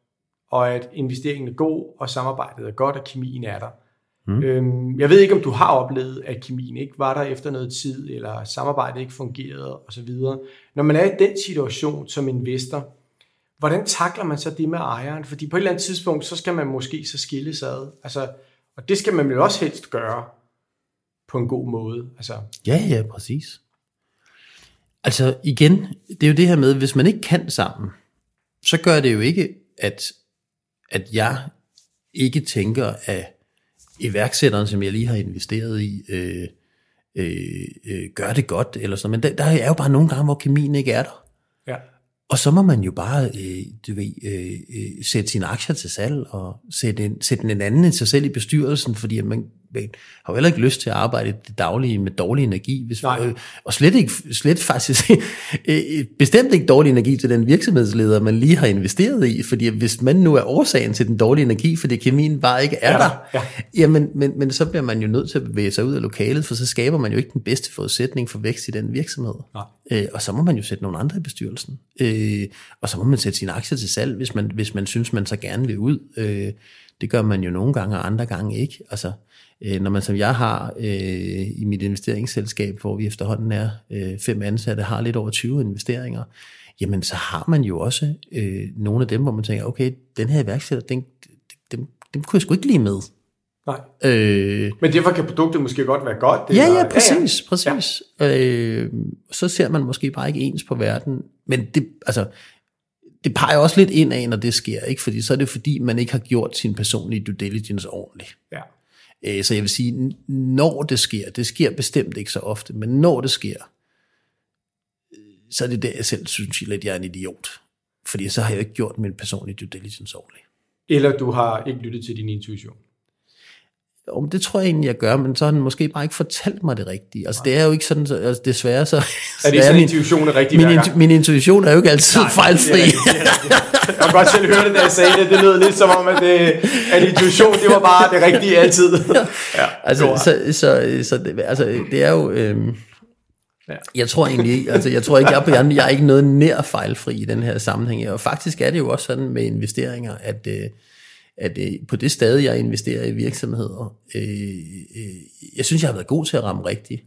og at investeringen er god, og samarbejdet er godt, og kemien er der. Mm. Øhm, jeg ved ikke, om du har oplevet, at kemien ikke var der efter noget tid, eller samarbejdet ikke fungerede osv. Når man er i den situation som investor, hvordan takler man så det med ejeren? Fordi på et eller andet tidspunkt, så skal man måske så skille sig ad. Altså, og det skal man vel også helst gøre på en god måde. Altså. Ja, ja, præcis. Altså igen, det er jo det her med, hvis man ikke kan sammen, så gør det jo ikke, at at jeg ikke tænker, at iværksætteren, som jeg lige har investeret i, øh, øh, øh, gør det godt, eller sådan Men der, der er jo bare nogle gange, hvor kemien ikke er der. Ja. Og så må man jo bare, øh, du ved, øh, øh, sætte sine aktier til salg, og sætte en, sætte en anden end sig selv i bestyrelsen, fordi man, man har jo heller ikke lyst til at arbejde det daglige med dårlig energi, hvis, Nej. øh, og slet ikke, slet faktisk, øh, bestemt ikke dårlig energi til den virksomhedsleder, man lige har investeret i, fordi hvis man nu er årsagen til den dårlige energi, fordi kemien bare ikke er Ja, der, ja. jamen, men, men så bliver man jo nødt til at bevæge sig ud af lokalet, for så skaber man jo ikke den bedste forudsætning for vækst i den virksomhed. Nej. Øh, og så må man jo sætte nogle andre i bestyrelsen. Øh, og så må man sætte sine aktier til salg, hvis man, hvis man synes, man så gerne vil ud. Øh, det gør man jo nogle gange, og andre gange ikke. Altså, øh, når man som jeg har øh, i mit investeringsselskab, hvor vi efterhånden er øh, fem ansatte, har lidt over 20 investeringer, jamen så har man jo også øh, nogle af dem, hvor man tænker, okay, den her iværksætter, den, dem, dem kunne jeg sgu ikke lige med. Nej. Øh, Men derfor kan produktet måske godt være godt. Ja, eller- ja, præcis, præcis. Ja. Øh, så ser man måske bare ikke ens på verden. Men det, altså, det peger også lidt ind af, når det sker, ikke? Fordi så er det fordi, man ikke har gjort sin personlige due diligence ordentligt. Ja. Øh, så jeg vil sige, når det sker, det sker bestemt ikke så ofte, men når det sker, så er det der, jeg selv synes at jeg er en idiot. Fordi så har jeg ikke gjort min personlige due diligence ordentligt. Eller du har ikke lyttet til din intuition. Jo, men det tror jeg egentlig, jeg gør, men så har den måske bare ikke fortalt mig det rigtige. Altså, det er jo ikke sådan, så, altså, desværre så... Er så det sådan, min, intuition er rigtig min, intu, min intuition er jo ikke altid Nej, fejlfri. Det er det er rigtigt. Jeg kan godt selv høre det, da jeg sagde det. Det lød lidt som om, at, det, at intuition, det var bare det rigtige altid. Ja, altså, god. så, så, så det, altså, det er jo... Øhm, Ja. Jeg tror egentlig ikke, altså jeg tror ikke, jeg er, på, jeg, jeg er ikke noget nær fejlfri i den her sammenhæng. Og faktisk er det jo også sådan med investeringer, at, øh, at øh, på det stade, jeg investerer i virksomheder, øh, øh, jeg synes, jeg har været god til at ramme rigtigt.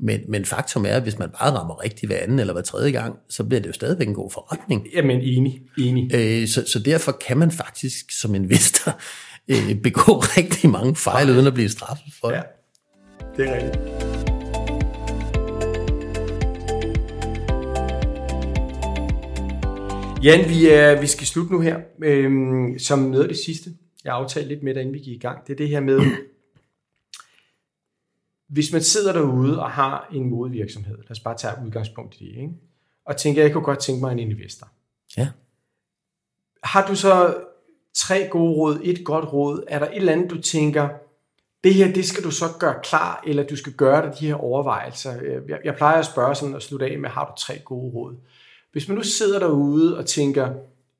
Men, men faktum er, at hvis man bare rammer rigtigt hver anden eller hver tredje gang, så bliver det jo stadigvæk en god forretning. Jamen, enig. enig. Øh, så, så derfor kan man faktisk som investor øh, begå rigtig mange fejl, uden at blive straffet for det. Ja, det er rigtigt. Jan, vi, er, vi skal slutte nu her. Øhm, som noget af det sidste, jeg aftalte lidt med dig, inden vi gik i gang, det er det her med, hvis man sidder derude og har en modevirksomhed, lad os bare tage udgangspunkt i det, ikke? og tænker, jeg kunne godt tænke mig en investor. Ja. Har du så tre gode råd, et godt råd? Er der et eller andet, du tænker, det her, det skal du så gøre klar, eller du skal gøre dig de her overvejelser? Øh, Jeg, jeg plejer at spørge sådan og slutte af med, har du tre gode råd? Hvis man nu sidder derude og tænker,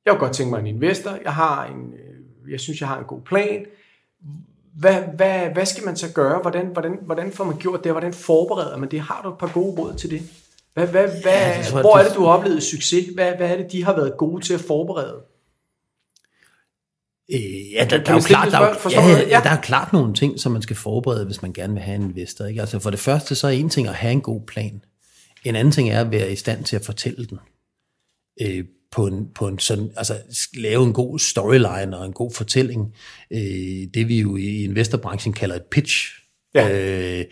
jeg kunne godt tænke mig en investor, jeg har en, øh, jeg synes, jeg har en god plan, hvad, hvad, hvad skal man så gøre? Hvordan, hvordan, hvordan får man gjort det? Hvordan forbereder man det? Har du et par gode råd til det? Hvad, hvad, hvad, Ja, ja, tror jeg, hvor er det- du har oplevet succes? Hvad, hvad er det, de har været gode til at forberede? Øh, ja, der, der, er jo klart, der, er ja, ja, ja. Ja. der er klart nogle ting, som man skal forberede, hvis man gerne vil have en investor. Ikke? Altså for det første, så er en ting at have en god plan. En anden ting er at være i stand til at fortælle den. Øh, på en, på en sådan, altså lave en god storyline og en god fortælling. Øh, det vi jo i investorbranchen kalder et pitch. Ja. Øh,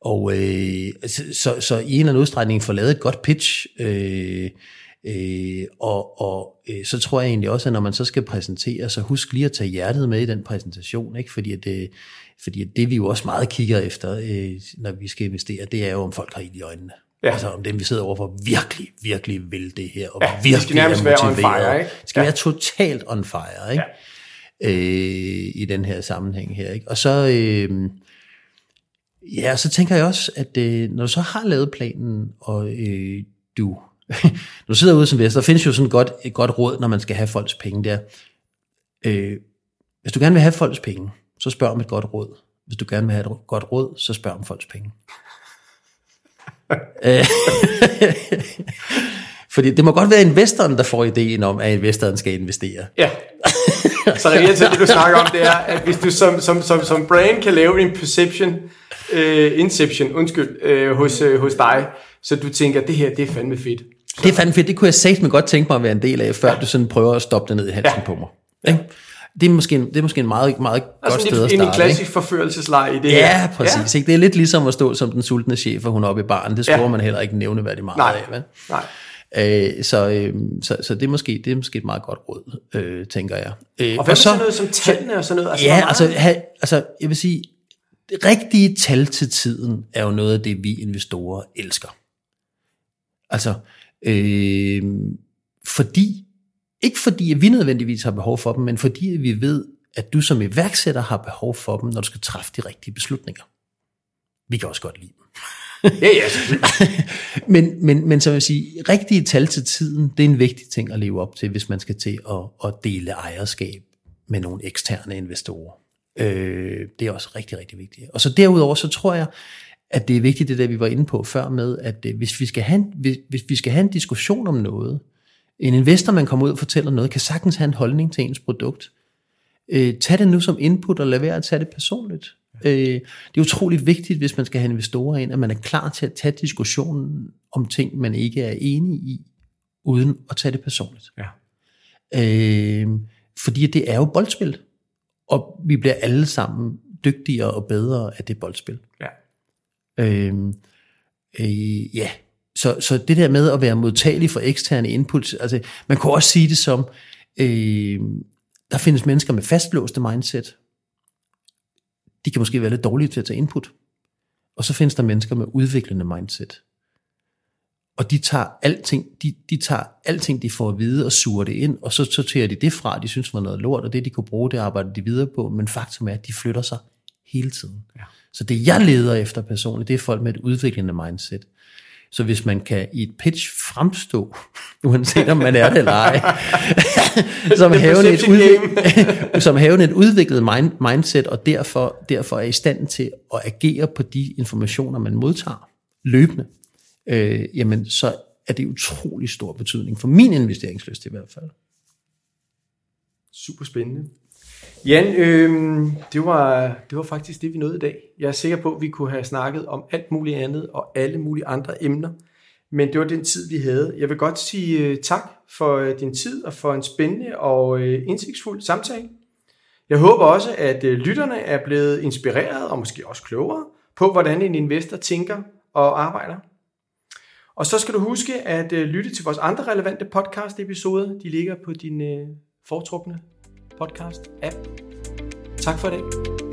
og øh, så, så, så i en eller anden udstrækning få lavet et godt pitch, øh, øh, og, og øh, så tror jeg egentlig også, at når man så skal præsentere, så husk lige at tage hjertet med i den præsentation, ikke? fordi, at det, fordi at det vi jo også meget kigger efter, øh, når vi skal investere, det er jo, om folk har ild i øjnene. Ja. Altså om dem, vi sidder overfor, virkelig, virkelig vil det her, og Ja, virkelig skal nærmest være on fire, ikke? Skal Ja. være totalt on fire, ikke? Ja. Øh, i den her sammenhæng her. Ikke? Og så, øh, ja, så tænker jeg også, at øh, når du så har lavet planen, og øh, du, når du sidder ude som investor, der findes jo sådan et godt, et godt råd, når man skal have folks penge der. Øh, hvis du gerne vil have folks penge, så spørg om et godt råd. Hvis du gerne vil have et godt råd, så spørg om folks penge. Øh, Fordi det må godt være investoren, der får ideen om, at investoren skal investere. Ja. Så reelt set, det du snakker om, det er, at hvis du som, som, som, som brand kan lave en perception, uh, inception, undskyld, uh, hos, uh, hos dig, så du tænker, det her, det er fandme fedt. Det er fandme fedt. Det kunne jeg sagt mig godt tænke mig at være en del af, før ja. du sådan prøver at stoppe det ned i halsen ja. på mig. Ikke? Det er måske en, det er måske en meget, meget godt Altså sted at en, en starte. klassisk ikke? forførelsesleg i det her. Ja, præcis. Ja. Ikke? Det er lidt ligesom at stå som den sultne chef, og hun er oppe i baren. Det skruer Ja. man heller ikke nævneværdigt meget Nej, af. Vel? nej. Øh, så, øh, så, så det, er måske, det er måske et meget godt råd, øh, tænker jeg. Øh, Og hvad med sådan noget som tallene og sådan noget? Altså, Ja, meget- altså, ha, altså jeg vil sige, det rigtige tal til tiden er jo noget af det, vi investorer elsker. Altså, øh, fordi, ikke fordi vi nødvendigvis har behov for dem, men fordi vi ved, at du som iværksætter har behov for dem, når du skal træffe de rigtige beslutninger. Vi kan også godt lide dem. Ja, ja. men, men, men som jeg siger, rigtige tal til tiden, det er en vigtig ting at leve op til, hvis man skal til at, at dele ejerskab med nogle eksterne investorer. Øh, det er også rigtig, rigtig vigtigt. Og så derudover, så tror jeg, at det er vigtigt, det der vi var inde på før med, at øh, hvis vi skal have, hvis, hvis vi skal have en diskussion om noget, en investor, man kommer ud og fortæller noget, kan sagtens have en holdning til ens produkt. Øh, tag det nu som input, og lad være at tage det personligt. Øh, det er utroligt vigtigt, hvis man skal have investorer ind, at man er klar til at tage diskussionen om ting, man ikke er enig i, uden at tage det personligt. Ja. Øh, fordi det er jo boldspil, og vi bliver alle sammen dygtigere og bedre af det boldspil. Ja. Øh, øh, ja, så, så det der med at være modtagelig for eksterne input, altså man kan også sige det som, øh, der findes mennesker med fastlåste mindset, de kan måske være lidt dårlige til at tage input. Og så findes der mennesker med udviklende mindset. Og de tager alting, de, de tager alting, de får at vide og suger det ind, og så sorterer de det fra, de synes var noget lort, og det de kunne bruge, det arbejder de videre på, men faktum er, at de flytter sig hele tiden. Ja. Så det jeg leder efter personligt, det er folk med et udviklende mindset. Så hvis man kan i et pitch fremstå, uanset om man er det eller ej, som, havende et udviklet, som havende et udviklet mind, mindset, og derfor, derfor er i stand til at agere på de informationer, man modtager løbende, øh, jamen så er det utrolig stor betydning for min investeringslyst i hvert fald. Super spændende. Jan, øh, det, var, det var faktisk det, vi nåede i dag. Jeg er sikker på, at vi kunne have snakket om alt muligt andet og alle mulige andre emner. Men det var den tid, vi havde. Jeg vil godt sige øh, tak for øh, din tid og for en spændende og øh, indsigtsfuld samtale. Jeg håber også, at lytterne er blevet inspireret og måske også klogere på, hvordan en investor tænker og arbejder. Og så skal du huske at lytte til vores andre relevante podcast-episoder. De ligger på din foretrukne podcast-app. Tak for det.